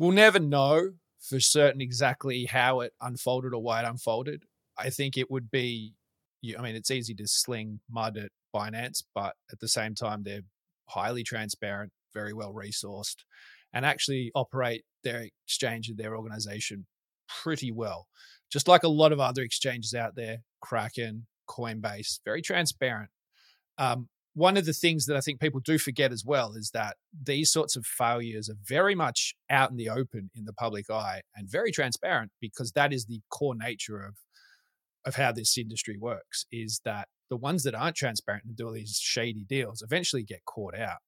We'll never know for certain exactly how it unfolded or why it unfolded. I think it would be, I mean, it's easy to sling mud at Binance, but at the same time, they're highly transparent, very well resourced, and actually operate their exchange and their organization pretty well. Just like a lot of other exchanges out there, Kraken, Coinbase, very transparent. Um, one of the things that I think people do forget as well is that these sorts of failures are very much out in the open in the public eye and very transparent because that is the core nature of of how this industry works is that the ones that aren't transparent and do all these shady deals eventually get caught out.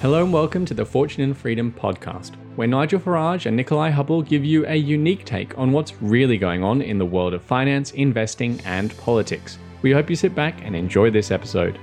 Hello and welcome to the Fortune and Freedom podcast, where Nigel Farage and Nickolai Hubble give you a unique take on what's really going on in the world of finance, investing, and politics. We hope you sit back and enjoy this episode.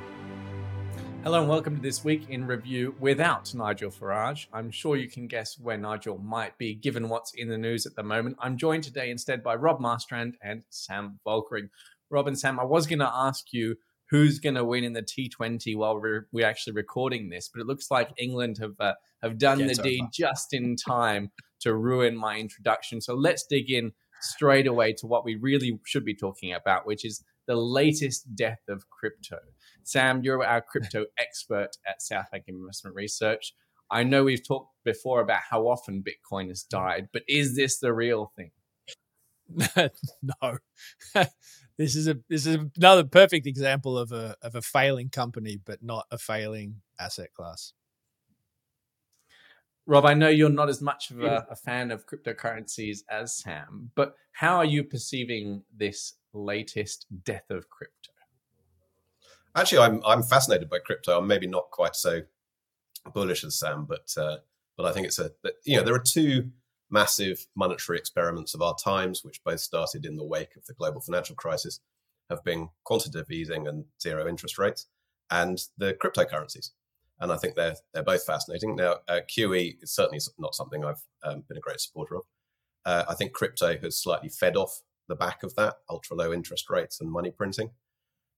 Hello and welcome to this week in review without Nigel Farage. I'm sure you can guess where Nigel might be given what's in the news at the moment. I'm joined today instead by Rob Marstrand and Sam Volkering. Rob and Sam, I was going to ask you who's going to win in the T20 while we're, we're actually recording this, but it looks like England have uh, have done Get the over. deed just in time to ruin my introduction. So let's dig in straight away to what we really should be talking about, which is the latest death of crypto. Sam, you're our crypto expert at South Southbank Investment Research. I know we've talked before about how often Bitcoin has died, but is this the real thing? no. this is a this is another perfect example of a of a failing company, but not a failing asset class. Rob, I know you're not as much of a, a fan of cryptocurrencies as Sam, but how are you perceiving this latest death of crypto? Actually, I'm I'm fascinated by crypto. I'm maybe not quite so bullish as Sam, but uh, but I think it's a you know there are two massive monetary experiments of our times, which both started in the wake of the global financial crisis, have been quantitative easing and zero interest rates, and the cryptocurrencies. And I think they're they're both fascinating. Now, uh, QE is certainly not something I've um, been a great supporter of. Uh, I think crypto has slightly fed off the back of that ultra low interest rates and money printing.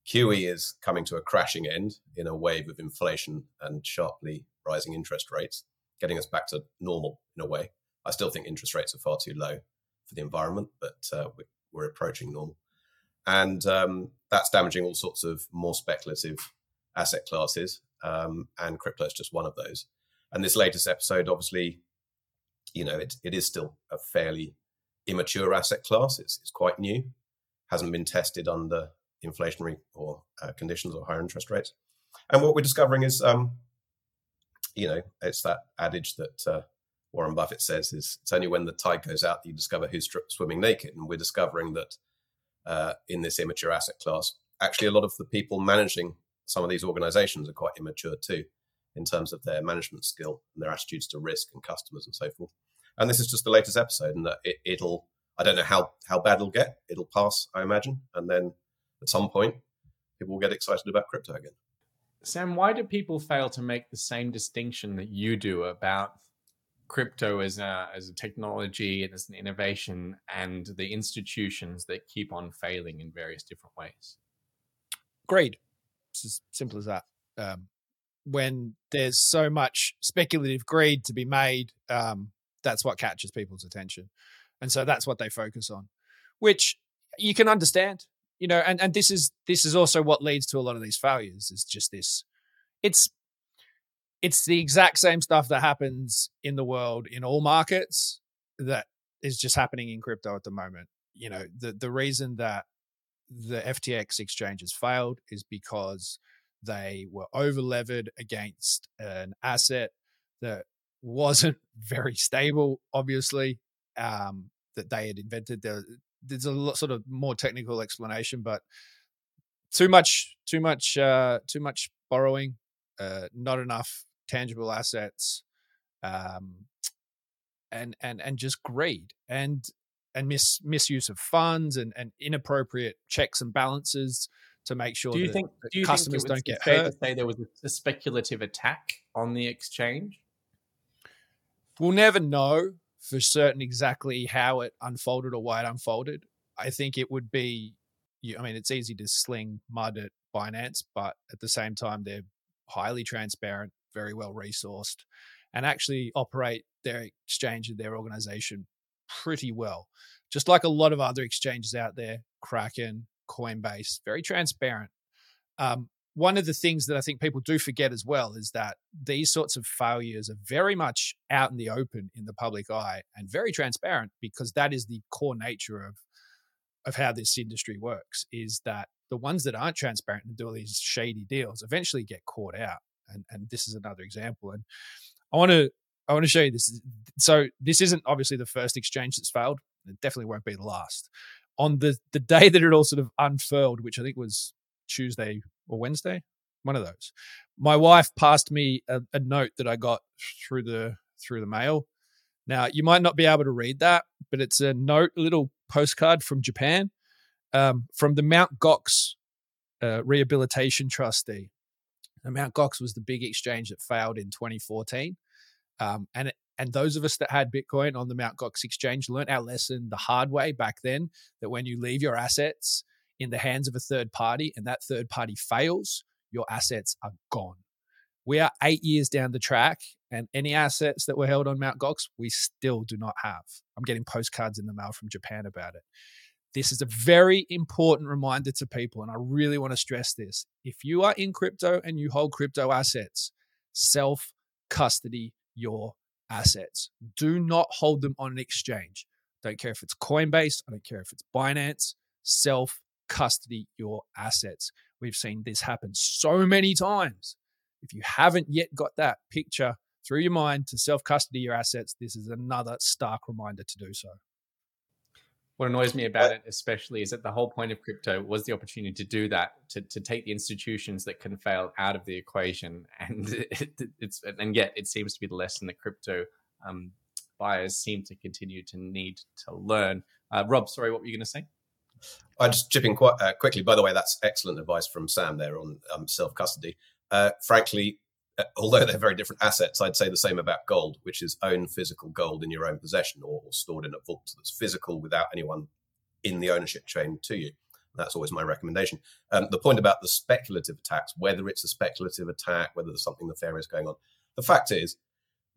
QE is coming to a crashing end in a wave of inflation and sharply rising interest rates, getting us back to normal in a way. I still think interest rates are far too low for the environment, but uh, we're approaching normal. And um, that's damaging all sorts of more speculative asset classes. Um, and crypto is just one of those. And this latest episode, obviously, you know, it, it is still a fairly immature asset class. It's, it's quite new, hasn't been tested under inflationary or uh, conditions or higher interest rates. And what we're discovering is, um, you know, it's that adage that uh, Warren Buffett says is it's only when the tide goes out that you discover who's swimming naked. And we're discovering that uh, in this immature asset class, actually a lot of the people managing some of these organizations are quite immature too, in terms of their management skill and their attitudes to risk and customers and so forth. And this is just the latest episode, and it, it'll I don't know how how bad it'll get. It'll pass, I imagine, and then at some point, people will get excited about crypto again. Sam, why do people fail to make the same distinction that you do about crypto as a, as a technology and as an innovation and the institutions that keep on failing in various different ways? Greed. It's as simple as that. Um, when there's so much speculative greed to be made, um, that's what catches people's attention. And so that's what they focus on, which you can understand you know and and this is this is also what leads to a lot of these failures is just this it's it's the exact same stuff that happens in the world in all markets that is just happening in crypto at the moment. You know the the reason that the FTX exchange has failed is because they were over levered against an asset that wasn't very stable obviously um, that they had invented. The there's a lot, sort of more technical explanation, but too much, too much, uh, too much borrowing, uh, not enough tangible assets, um, and and and just greed and and mis misuse of funds and and inappropriate checks and balances to make sure do you think do you customers think don't get hurt. To say there was a speculative attack on the exchange. We'll never know for certain exactly how it unfolded or why it unfolded. I think it would be, I mean, it's easy to sling mud at Binance, but at the same time, they're highly transparent, very well resourced, and actually operate their exchange and their organization pretty well. Just like a lot of other exchanges out there, Kraken, Coinbase, very transparent. Um, one of the things that I think people do forget as well is that these sorts of failures are very much out in the open in the public eye and very transparent because that is the core nature of of how this industry works is that the ones that aren't transparent and do all these shady deals eventually get caught out. And and this is another example. And I want to I want to show you this. So this isn't obviously the first exchange that's failed. It definitely won't be the last. On the the day that it all sort of unfurled which I think was Tuesday or Wednesday, one of those. My wife passed me a, a note that I got through the through the mail. Now you might not be able to read that, but it's a note, a little postcard from Japan, um, from the Mount Gox uh, Rehabilitation Trustee. And Mount Gox was the big exchange that failed in 2014, um, and it, and those of us that had Bitcoin on the Mount Gox exchange learned our lesson the hard way back then. That when you leave your assets in the hands of a third party and that third party fails, your assets are gone. We are eight years down the track, and any assets that were held on Mount Gox, we still do not have. I'm getting postcards in the mail from Japan about it. This is a very important reminder to people, and I really want to stress this. If you are in crypto and you hold crypto assets, self custody your assets. Do not hold them on an exchange. Don't care if it's Coinbase, I don't care if it's Binance, self custody your assets. We've seen this happen so many times. If you haven't yet got that picture through your mind to self custody your assets, this is another stark reminder to do so. What annoys me about it, especially, is that the whole point of crypto was the opportunity to do that, to, to take the institutions that can fail out of the equation, and it, it's and yet it seems to be the lesson that crypto um, buyers seem to continue to need to learn. Uh, Rob, sorry, what were you going to say? I just chip in quite uh, quickly. By the way, that's excellent advice from Sam there on um, self custody. Uh, frankly, uh, although they're very different assets, I'd say the same about gold, which is own physical gold in your own possession or, or stored in a vault that's physical without anyone in the ownership chain to you. That's always my recommendation. Um, the point about the speculative attacks, whether it's a speculative attack, whether there's something nefarious going on, the fact is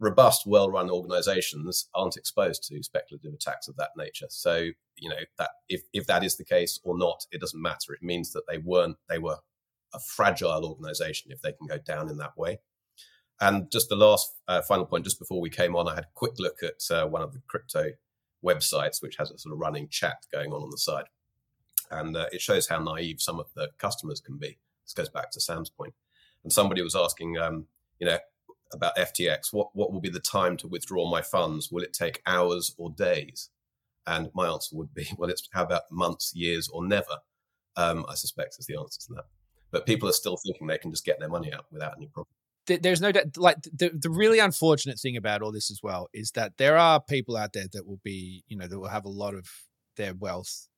robust, well-run organizations aren't exposed to speculative attacks of that nature. So, you know, that if, if that is the case or not, it doesn't matter. It means that they weren't, they were a fragile organization if they can go down in that way. And just the last uh, final point, just before we came on, I had a quick look at uh, one of the crypto websites, which has a sort of running chat going on on the side. And uh, it shows how naive some of the customers can be. This goes back to Sam's point. And somebody was asking, um, you know, about FTX. What what will be the time to withdraw my funds? Will it take hours or days? And my answer would be, well, it's how about months, years, or never? Um, I suspect is the answer to that. But people are still thinking they can just get their money out without any problem. There's no doubt. Like the the really unfortunate thing about all this as well is that there are people out there that will be, you know, that will have a lot of their wealth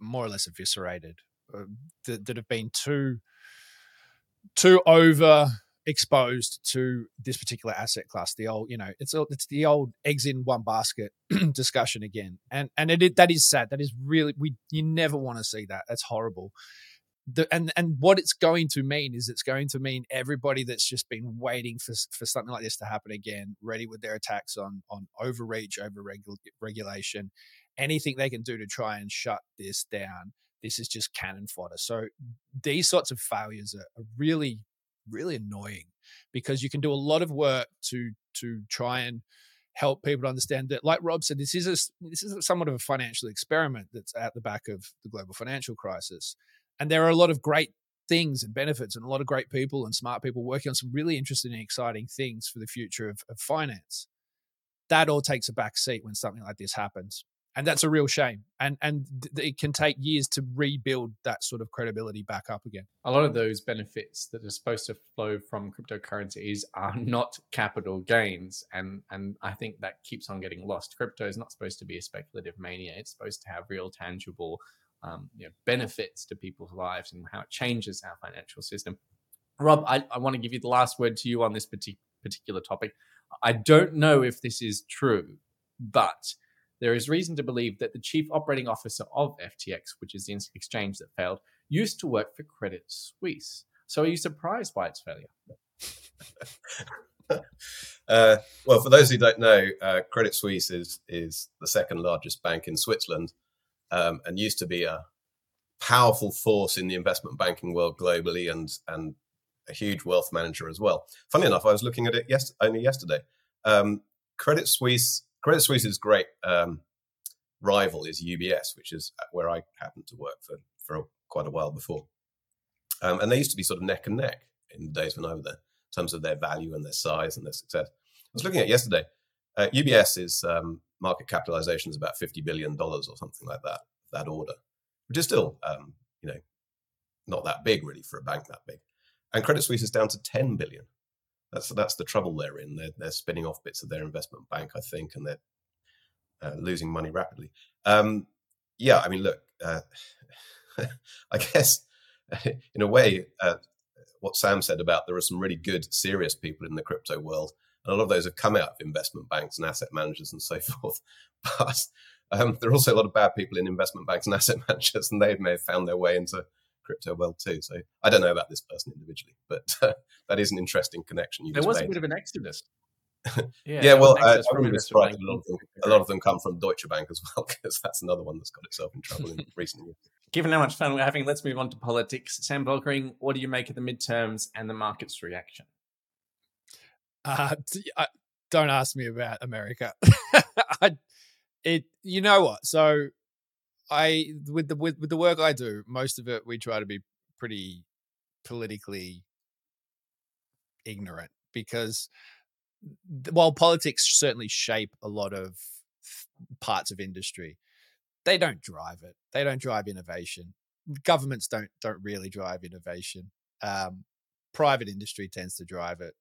more or less eviscerated, uh, that, that have been too too over exposed to this particular asset class. The old, you know, it's it's the old eggs in one basket discussion again, and and it that is sad. That is really we you never want to see that. That's horrible. The, and and what it's going to mean is it's going to mean everybody that's just been waiting for for something like this to happen again, ready with their attacks on on overreach, over regulation, anything they can do to try and shut this down. This is just cannon fodder. So these sorts of failures are, are really really annoying because you can do a lot of work to to try and help people to understand that like rob said this is a this is somewhat of a financial experiment that's at the back of the global financial crisis. And there are a lot of great things and benefits and a lot of great people and smart people working on some really interesting and exciting things for the future of, of finance. That all takes a back seat when something like this happens and that's a real shame. And and th- it can take years to rebuild that sort of credibility back up again. A lot of those benefits that are supposed to flow from cryptocurrencies are not capital gains. And and i think that keeps on getting lost. Crypto is not supposed to be a speculative mania. It's supposed to have real tangible um, you know, benefits to people's lives and how it changes our financial system. Rob i, I want to give you the last word to you on this particular topic. I don't know if this is true but there is reason to believe that the chief operating officer of FTX, which is the exchange that failed, used to work for Credit Suisse. So are you surprised by its failure? uh, well, for those who don't know, uh, Credit Suisse is is the second largest bank in Switzerland, um, and used to be a powerful force in the investment banking world globally, and and a huge wealth manager as well. Funny enough, I was looking at it yes, only yesterday. Um, Credit Suisse, Credit Suisse's great um, rival is UBS, which is where I happened to work for for quite a while before. Um, and they used to be sort of neck and neck in the days when I was there, in terms of their value and their size and their success. I was looking at yesterday. Uh, UBS's um, market capitalization is about fifty billion dollars or something like that. That order, which is still, um, you know, not that big really for a bank that big. And Credit Suisse is down to ten billion. That's that's the trouble they're in. They're, they're spinning off bits of their investment bank, I think, and they're uh, losing money rapidly. Um, yeah, I mean, look, uh, I guess in a way, uh, what Sam said about there are some really good, serious people in the crypto world, and a lot of those have come out of investment banks and asset managers and so forth. But um, there are also a lot of bad people in investment banks and asset managers, and they may have found their way into crypto world too. So I don't know about this person individually, but uh, that is an interesting connection. You there was made. a bit of an exodus. Yeah, yeah well, I, I wouldn't be surprised. A lot, of them, a lot of them come from Deutsche Bank as well, because that's another one that's got itself in trouble in recent years. Given how much fun we're having, let's move on to politics. Sam Volkering, what do you make of the midterms and the market's reaction? Uh, don't ask me about America. I, it, you know what? So, I with the with, with the work I do, most of it we try to be pretty politically ignorant because while politics certainly shape a lot of parts of industry, they don't drive it. They don't drive innovation. Governments don't don't really drive innovation. Um, private industry tends to drive it.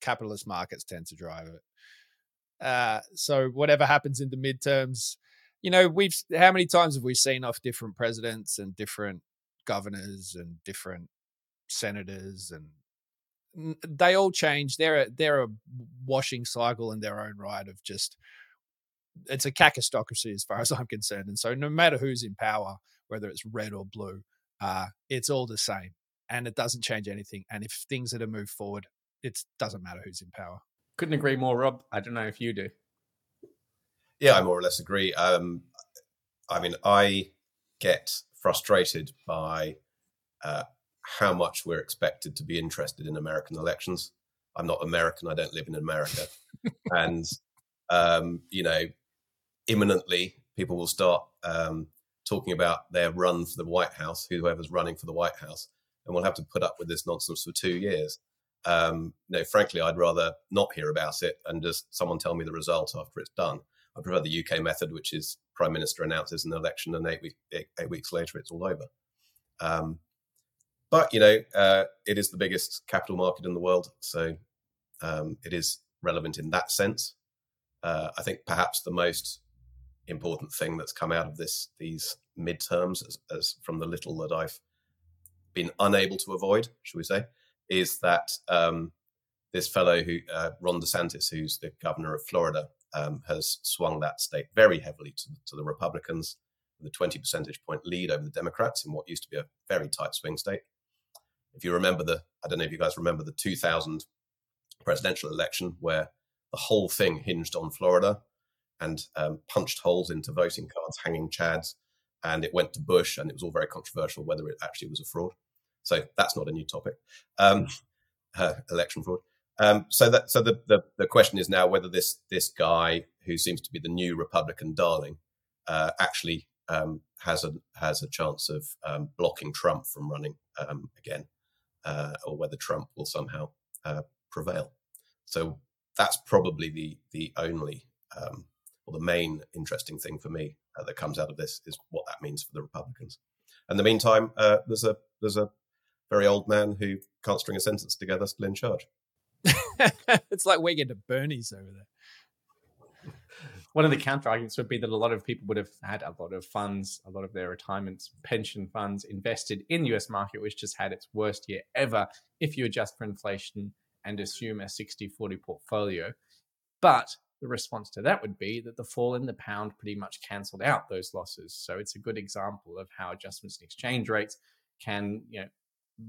Capitalist markets tend to drive it. Uh, so whatever happens in the midterms, you know, we've how many times have we seen off different presidents and different governors and different senators and they all change. They're a, they're a washing cycle in their own right of just it's a kakistocracy as far as I'm concerned. And so no matter who's in power, whether it's red or blue, uh, it's all the same, and it doesn't change anything. And if things are to move forward, it doesn't matter who's in power. Couldn't agree more, Rob. I don't know if you do. Yeah, I more or less agree. Um, I mean, I get frustrated by uh, how much we're expected to be interested in American elections. I'm not American. I don't live in America. and, um, you know, imminently people will start um, talking about their run for the White House, whoever's running for the White House, and we'll have to put up with this nonsense for two years. Um, no, frankly, I'd rather not hear about it and just someone tell me the result after it's done. I prefer the UK method, which is Prime Minister announces an election and eight, week, eight, eight weeks later it's all over. Um, but you know, uh, it is the biggest capital market in the world, so um, it is relevant in that sense. Uh, I think perhaps the most important thing that's come out of this these midterms, as, as from the little that I've been unable to avoid, should we say, is that um, this fellow who uh, Ron DeSantis, who's the governor of Florida, um, has swung that state very heavily to, to the Republicans with a 20 percentage point lead over the Democrats in what used to be a very tight swing state if you remember the, I don't know if you guys remember the 2000 presidential election where the whole thing hinged on Florida and um, punched holes into voting cards, hanging chads, and it went to Bush, and it was all very controversial whether it actually was a fraud. So that's not a new topic. Um, uh, election fraud. Um, so that so the, the, the question is now whether this this guy who seems to be the new Republican darling uh, actually um, has a has a chance of um, blocking Trump from running um, again uh, or whether Trump will somehow uh, prevail. So that's probably the the only um, or the main interesting thing for me uh, that comes out of this is what that means for the Republicans. In the meantime, uh, there's a there's a very old man who can't string a sentence together still in charge. it's like we get to Bernie's over there one of the counter arguments would be that a lot of people would have had a lot of funds, a lot of their retirement pension funds invested in the US market, which just had its worst year ever if you adjust for inflation and assume a 60 40 portfolio. But the response to that would be that the fall in the pound pretty much cancelled out those losses. So it's a good example of how adjustments in exchange rates can, you know,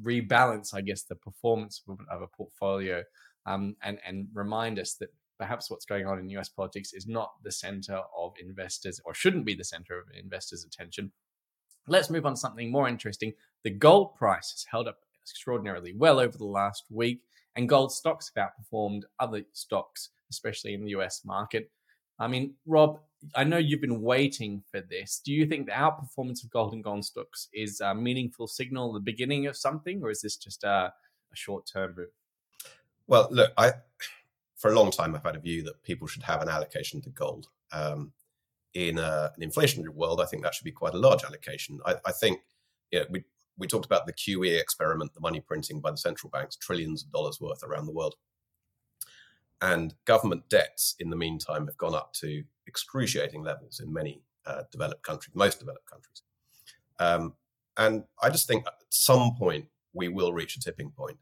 rebalance, I guess, the performance of a portfolio um, and and remind us that perhaps what's going on in US politics is not the center of investors or shouldn't be the center of investors' attention. Let's move on to something more interesting. The gold price has held up extraordinarily well over the last week, and gold stocks have outperformed other stocks, especially in the US market. I mean, Rob, I know you've been waiting for this. Do you think the outperformance of gold and gold stocks is a meaningful signal, the beginning of something, or is this just a, a short term move? Well, look, I for a long time I've had a view that people should have an allocation to gold. Um, in a, an inflationary world, I think that should be quite a large allocation. I, I think you know, we we talked about the QE experiment, the money printing by the central banks, trillions of dollars worth around the world. And government debts, in the meantime, have gone up to excruciating levels in many uh, developed countries, most developed countries. Um, and I just think at some point we will reach a tipping point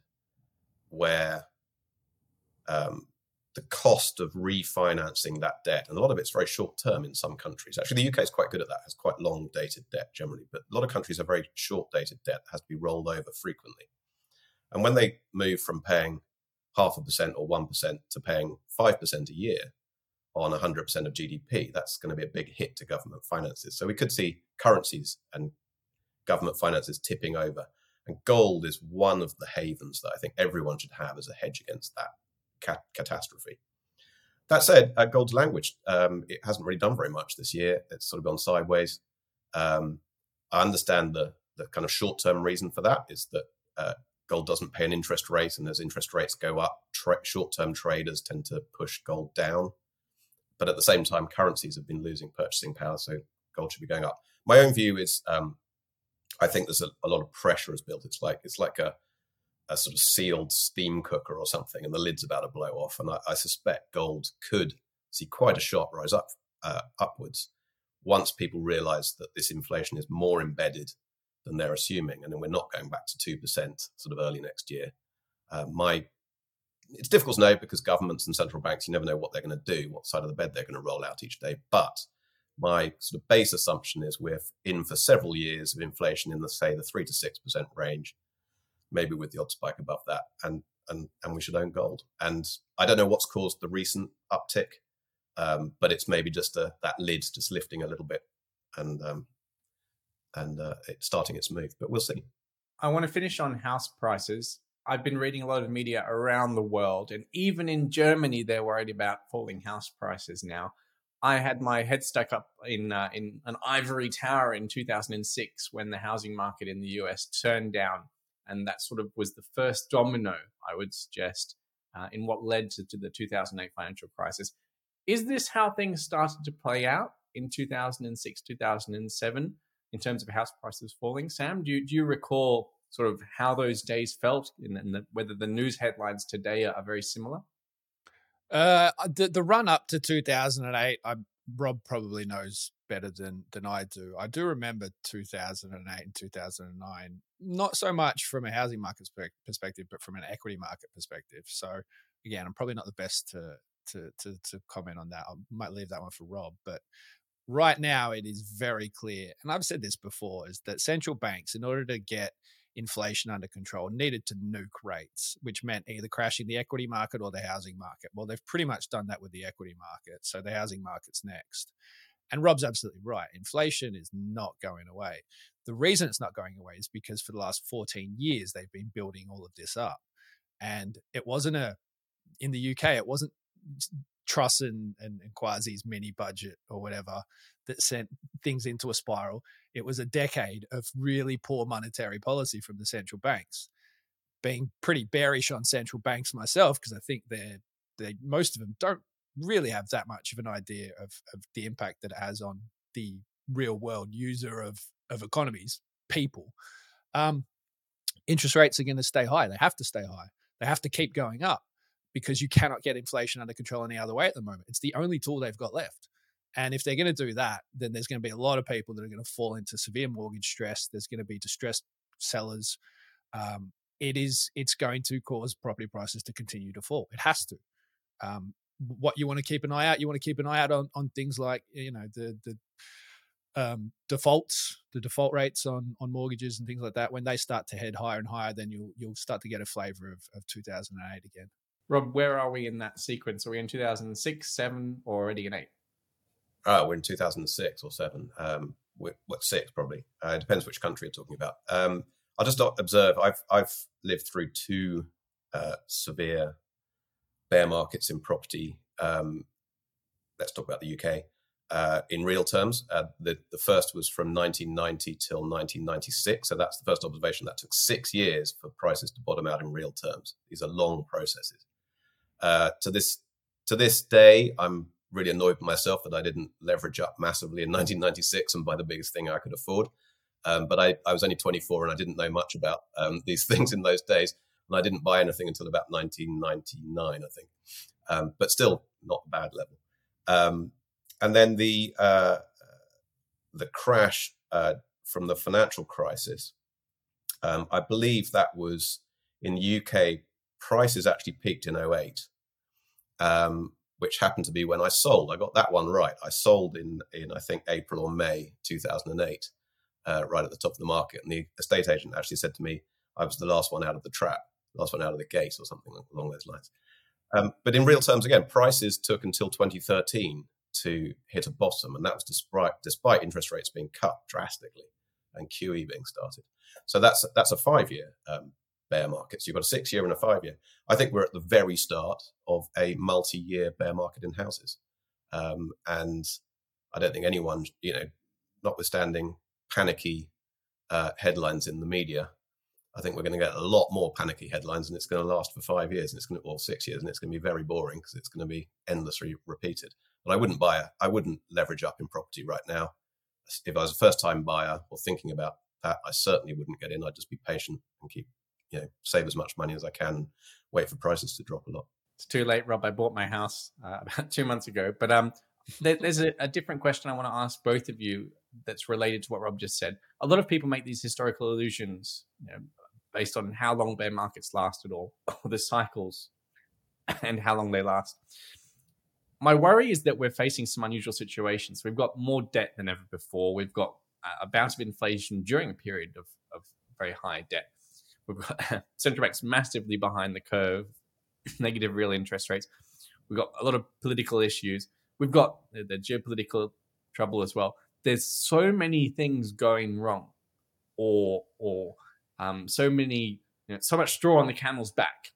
where um, the cost of refinancing that debt, and a lot of it's very short term in some countries. Actually, the UK is quite good at that, has quite long dated debt generally, but a lot of countries have very short dated debt that has to be rolled over frequently. And when they move from paying half a percent or 1% to paying 5% a year on 100% of GDP, that's going to be a big hit to government finances. So we could see currencies and government finances tipping over. And gold is one of the havens that I think everyone should have as a hedge against that catastrophe. That said, uh, gold's language, um, it hasn't really done very much this year. It's sort of gone sideways. Um, I understand the the kind of short term reason for that is that uh, gold doesn't pay an interest rate, and as interest rates go up, tra- short term traders tend to push gold down. But at the same time, currencies have been losing purchasing power, so gold should be going up. My own view is, um, I think there's a, a, lot of pressure is built. It's like it's like a a sort of sealed steam cooker or something, and the lid's about to blow off. And I, I suspect gold could see quite a sharp rise up uh, upwards once people realise that this inflation is more embedded than they're assuming, and then we're not going back to two percent sort of early next year. Uh, my it's difficult to know because governments and central banks you never know what they're going to do, what side of the bed they're going to roll out each day. But my sort of base assumption is we're in for several years of inflation in the say the three to six percent range, maybe with the odd spike above that, and and and we should own gold. And I don't know what's caused the recent uptick, um, but it's maybe just a, that lid just lifting a little bit, and um, and uh, it's starting its move. But we'll see. I want to finish on house prices. I've been reading a lot of media around the world, and even in Germany, they're worried about falling house prices now. I had my head stuck up in uh, in an ivory tower in 2006 when the housing market in the US turned down and that sort of was the first domino, I would suggest, uh, in what led to, to the 2008 financial crisis. Is this how things started to play out in 2006, 2007, in terms of house prices falling? Sam, do you, do you recall sort of how those days felt and, and the, whether the news headlines today are, very similar? Uh, the, the run up to 2008, I, Rob probably knows better than than I do. I do remember 2008 and 2009, not so much from a housing market perspective, but from an equity market perspective. So again, I'm probably not the best to to to, to comment on that. I might leave that one for Rob, but right now it is very clear, and I've said this before, is that central banks, in order to get inflation under control, needed to nuke rates, which meant either crashing the equity market or the housing market. Well, they've pretty much done that with the equity market, so the housing market's next. And Rob's absolutely right. Inflation is not going away. The reason it's not going away is because for the last 14 years, they've been building all of this up. And it wasn't a, in the UK, it wasn't Truss and, and, and Kwasi's mini budget or whatever that sent things into a spiral. It was a decade of really poor monetary policy from the central banks. Being pretty bearish on central banks myself, because I think they're, they most of them don't really have that much of an idea of, of the impact that it has on the real world user of, of economies, people. Um, interest rates are going to stay high. They have to stay high. They have to keep going up because you cannot get inflation under control any other way at the moment. It's the only tool they've got left. And if they're going to do that, then there's going to be a lot of people that are going to fall into severe mortgage stress. There's going to be distressed sellers. Um, it is. It's going to cause property prices to continue to fall. It has to. Um, what you want to keep an eye out. You want to keep an eye out on, on things like you know the the um, defaults, the default rates on on mortgages and things like that. When they start to head higher and higher, then you'll you'll start to get a flavour of, of 2008 again. Rob, where are we in that sequence? Are we in 2006, 7, or already in 8? Uh, we're in 2006 or 7. Um, what, six probably? Uh, it depends which country you're talking about. Um, I'll just observe. I've I've lived through two uh, severe bear markets in property. Um, let's talk about the UK. Uh, in real terms, uh, the the first was from 1990 till 1996. So that's the first observation. That took six years for prices to bottom out in real terms. These are long processes. Uh, to this to this day, I'm really annoyed with myself that I didn't leverage up massively in 1996 and buy the biggest thing I could afford. Um, but I, I, was only 24 and I didn't know much about um, these things in those days. And I didn't buy anything until about 1999, I think. Um, but still not a bad level. Um, and then the uh, the crash uh, from the financial crisis, um, I believe that was in the UK, prices actually peaked in 08. Um, which happened to be when I sold. I got that one right. I sold in in I think April or May 2008, uh, right at the top of the market. And the estate agent actually said to me, I was the last one out of the trap, last one out of the gate, or something along those lines. Um, but in real terms, again, prices took until 2013 to hit a bottom, and that was despite despite interest rates being cut drastically and QE being started. So that's that's a five year um, bear market. So you've got a six year and a five year. I think we're at the very start of a multi year bear market in houses. Um, and I don't think anyone, you know, notwithstanding panicky uh, headlines in the media, I think we're going to get a lot more panicky headlines and it's going to last for five years and it's going to, six years and it's going to be very boring because it's going to be endlessly repeated. But I wouldn't buy it. I wouldn't leverage up in property right now. If I was a first time buyer or thinking about that, I certainly wouldn't get in. I'd just be patient and keep you know save as much money as I can and wait for prices to drop a lot. It's too late, Rob. I bought my house uh, about two months ago, but um, there, there's a, a different question I want to ask both of you that's related to what Rob just said. A lot of people make these historical illusions you know, based on how long bear markets lasted or, or the cycles and how long they last. My worry is that we're facing some unusual situations. We've got more debt than ever before. We've got a bout of inflation during a period of, of very high debt. We've got central banks massively behind the curve, negative real interest rates. We've got a lot of political issues. We've got the, the geopolitical trouble as well. There's so many things going wrong, or or um, so many, you know, so much straw on the camel's back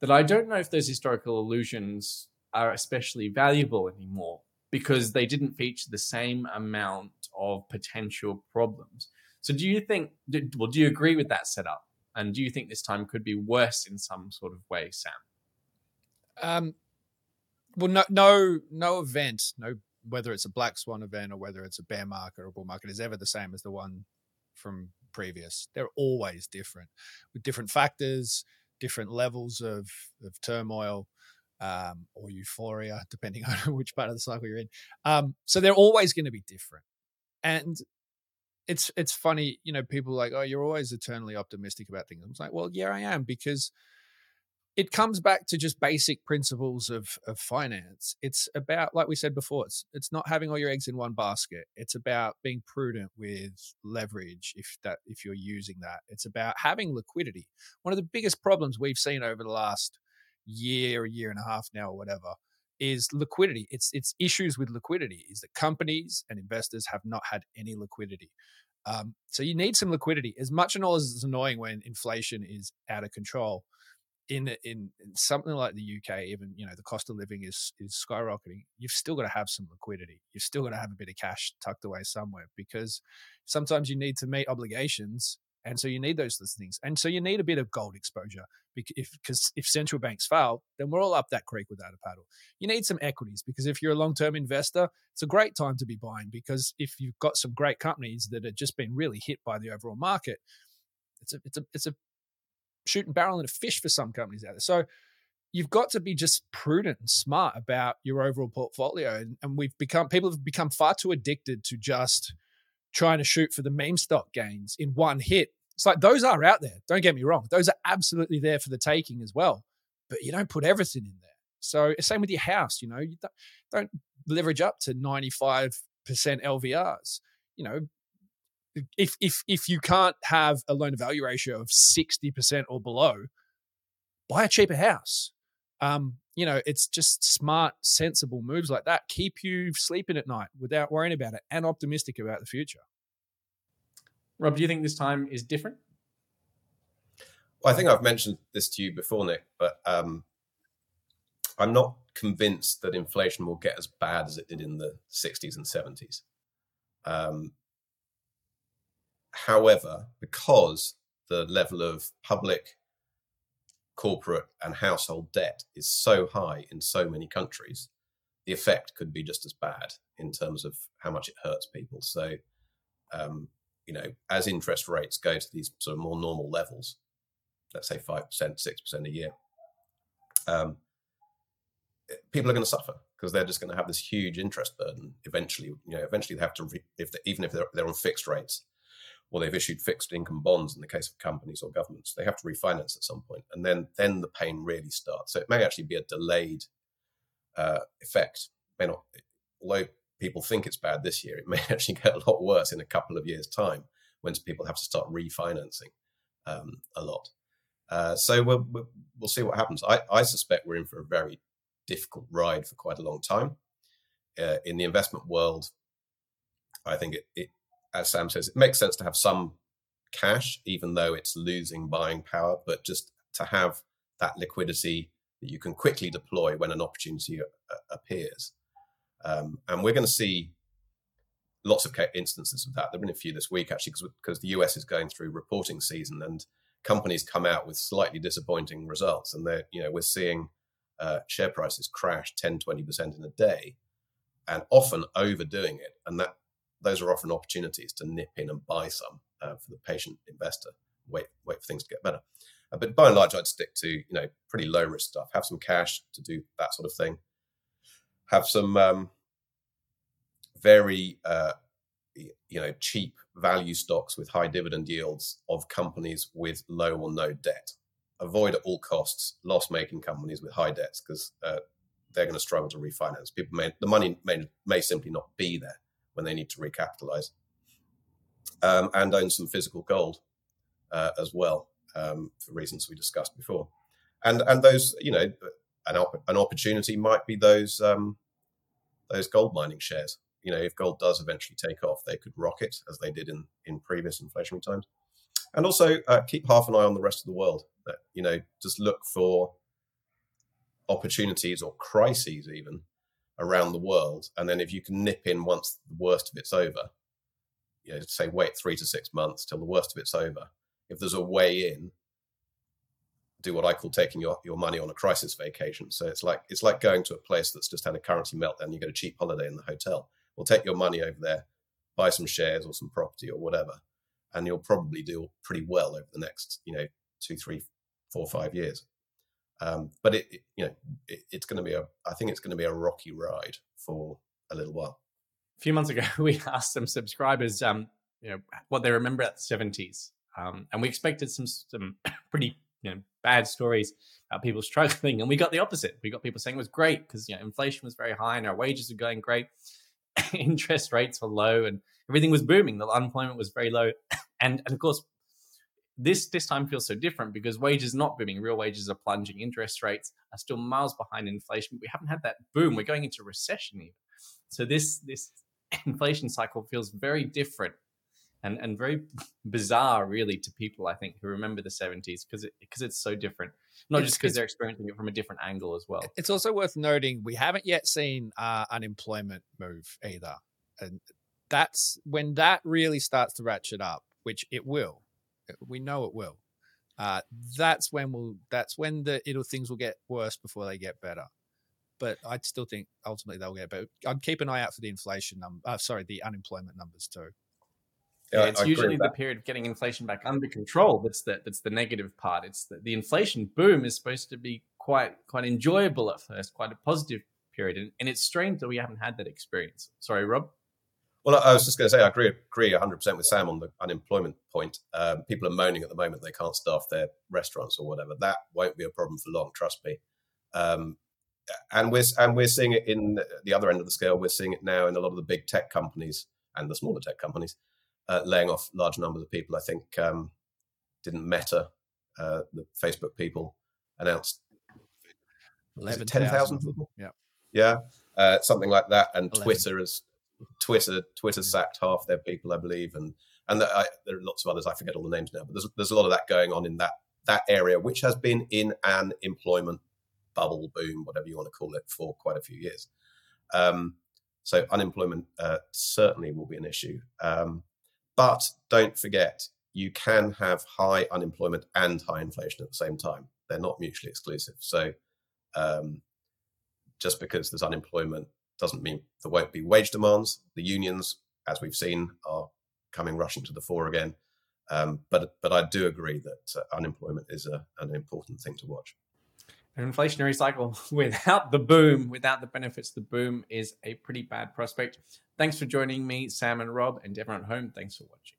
that I don't know if those historical allusions are especially valuable anymore because they didn't feature the same amount of potential problems. So, do you think? Well, do you agree with that setup? And do you think this time could be worse in some sort of way, Sam? Um, well, no, no, no event, no whether it's a black swan event or whether it's a bear market or a bull market is ever the same as the one from previous. They're always different with different factors, different levels of of turmoil um, or euphoria, depending on which part of the cycle you're in. Um, so they're always going to be different, and it's it's funny, you know, people like, oh, you're always eternally optimistic about things. I'm like, well, yeah, I am because it comes back to just basic principles of of finance. It's about, like we said before, it's it's not having all your eggs in one basket. It's about being prudent with leverage if that if you're using that. It's about having liquidity. One of the biggest problems we've seen over the last year, a year and a half now, or whatever, is liquidity. It's it's issues with liquidity. Is that companies and investors have not had any liquidity. Um, so you need some liquidity. As much and all as it's annoying when inflation is out of control, in, in in something like the UK, even you know the cost of living is is skyrocketing. You've still got to have some liquidity. You've still got to have a bit of cash tucked away somewhere because sometimes you need to meet obligations and so you need those things. And so you need a bit of gold exposure because if, if central banks fail, then we're all up that creek without a paddle. You need some equities because if you're a long term investor, it's a great time to be buying because if you've got some great companies that have just been really hit by the overall market, it's a, it's a, it's a shooting barrel and a fish for some companies out there. So you've got to be just prudent and smart about your overall portfolio. And, and we've become, people have become far too addicted to just trying to shoot for the meme stock gains in one hit it's like those are out there. Don't get me wrong; those are absolutely there for the taking as well. But you don't put everything in there. So same with your house. You know, you don't, don't leverage up to ninety five percent LVRs. You know, if if if you can't have a loan to value ratio of sixty percent or below, buy a cheaper house. Um, you know, it's just smart, sensible moves like that keep you sleeping at night without worrying about it and optimistic about the future. Rob, do you think this time is different? Well, I think I've mentioned this to you before, Nick, but um, I'm not convinced that inflation will get as bad as it did in the 60s and 70s. Um, however, because the level of public, corporate, and household debt is so high in so many countries, the effect could be just as bad in terms of how much it hurts people. So, um, you know, as interest rates go to these sort of more normal levels, let's say 5%, 6% a year, um, people are going to suffer because they're just going to have this huge interest burden eventually. You know, eventually they have to, re- if they, even if they're, they're on fixed rates or they've issued fixed income bonds in the case of companies or governments, they have to refinance at some point, and then then the pain really starts. So it may actually be a delayed uh, effect. May not, although people think it's bad this year, it may actually get a lot worse in a couple of years' time when people have to start refinancing um, a lot. Uh, so we'll, we'll see what happens. I, I suspect we're in for a very difficult ride for quite a long time. Uh, in the investment world, I think it, it, as Sam says, it makes sense to have some cash, even though it's losing buying power, but just to have that liquidity that you can quickly deploy when an opportunity appears. Um, and we're going to see lots of instances of that. There've been a few this week actually, because the US is going through reporting season and companies come out with slightly disappointing results, and they're you know we're seeing uh, share prices crash 10, 20 percent in a day, and often overdoing it, and that those are often opportunities to nip in and buy some uh, for the patient investor. Wait, wait for things to get better. Uh, but by and large, I'd stick to you know pretty low risk stuff. Have some cash to do that sort of thing. Have some um, very uh, you know cheap value stocks with high dividend yields of companies with low or no debt. Avoid at all costs loss making companies with high debts because uh, they're going to struggle to refinance. People may the money may may simply not be there when they need to recapitalize. Um, and own some physical gold uh, as well um, for reasons we discussed before. And and those you know an op- an opportunity might be those um, those gold mining shares you know, if gold does eventually take off, they could rocket as they did in in previous inflationary times. And also uh, keep half an eye on the rest of the world. That you know, just look for opportunities or crises even around the world, and then if you can nip in once the worst of it's over, you know, say wait three to six months till the worst of it's over. If there's a way in, do what I call taking your, your money on a crisis vacation. So it's like it's like going to a place that's just had a currency meltdown. You get a cheap holiday in the hotel we'll take your money over there, buy some shares or some property or whatever, and you'll probably do pretty well over the next, you know, two, three, four, five years. Um, but it, it, you know, it, it's going to be a, I think it's going to be a rocky ride for a little while. A few months ago, we asked some subscribers, um, you know, what they remember at the seventies, um, and we expected some some pretty you know bad stories about people struggling, and we got the opposite. We got people saying it was great because you know inflation was very high and our wages were going great. interest rates were low and everything was booming. The unemployment was very low, and and of course, this this time feels so different because wages not booming. Real wages are plunging. Interest rates are still miles behind inflation. We haven't had that boom. We're going into recession even. So this this inflation cycle feels very different and and very bizarre really to people I think who remember the 70s because it, because it's so different not it's, just because they're experiencing it from a different angle as well it's also worth noting we haven't yet seen uh, unemployment move either and that's when that really starts to ratchet up which it will we know it will uh, that's when we'll that's when the it'll things will get worse before they get better but I still think ultimately they'll get better. I'd keep an eye out for the inflation number. Uh, sorry, the unemployment numbers too. Yeah, it's usually the period of getting inflation back under control that's the that's the negative part. It's the, the inflation boom is supposed to be quite quite enjoyable at first, quite a positive period, and, and it's strange that we haven't had that experience. Sorry, Rob. Well, I was just going to say I agree agree 100 percent with Sam on the unemployment point. Um, people are moaning at the moment they can't staff their restaurants or whatever. That won't be a problem for long, trust me. Um, and we're and we're seeing it in the other end of the scale. We're seeing it now in a lot of the big tech companies and the smaller tech companies uh, laying off large numbers of people. I think um, didn't Meta, uh, the Facebook people, announced 11,000 ten thousand people. Yeah. yeah, uh, something like that. And 11. Twitter has Twitter Twitter sacked half their people, I believe, and and the, I, there are lots of others. I forget all the names now, but there's there's a lot of that going on in that that area, which has been in an employment bubble boom, whatever you want to call it, for quite a few years. Um, so unemployment uh, certainly will be an issue. Um, but don't forget, you can have high unemployment and high inflation at the same time. They're not mutually exclusive. So um, just because there's unemployment doesn't mean there won't be wage demands. The unions, as we've seen, are coming rushing to the fore again. Um, but but I do agree that uh, unemployment is a, an important thing to watch. An inflationary cycle without the boom, without the benefits, the boom is a pretty bad prospect. Thanks for joining me, Sam and Rob, and everyone at home, thanks for watching.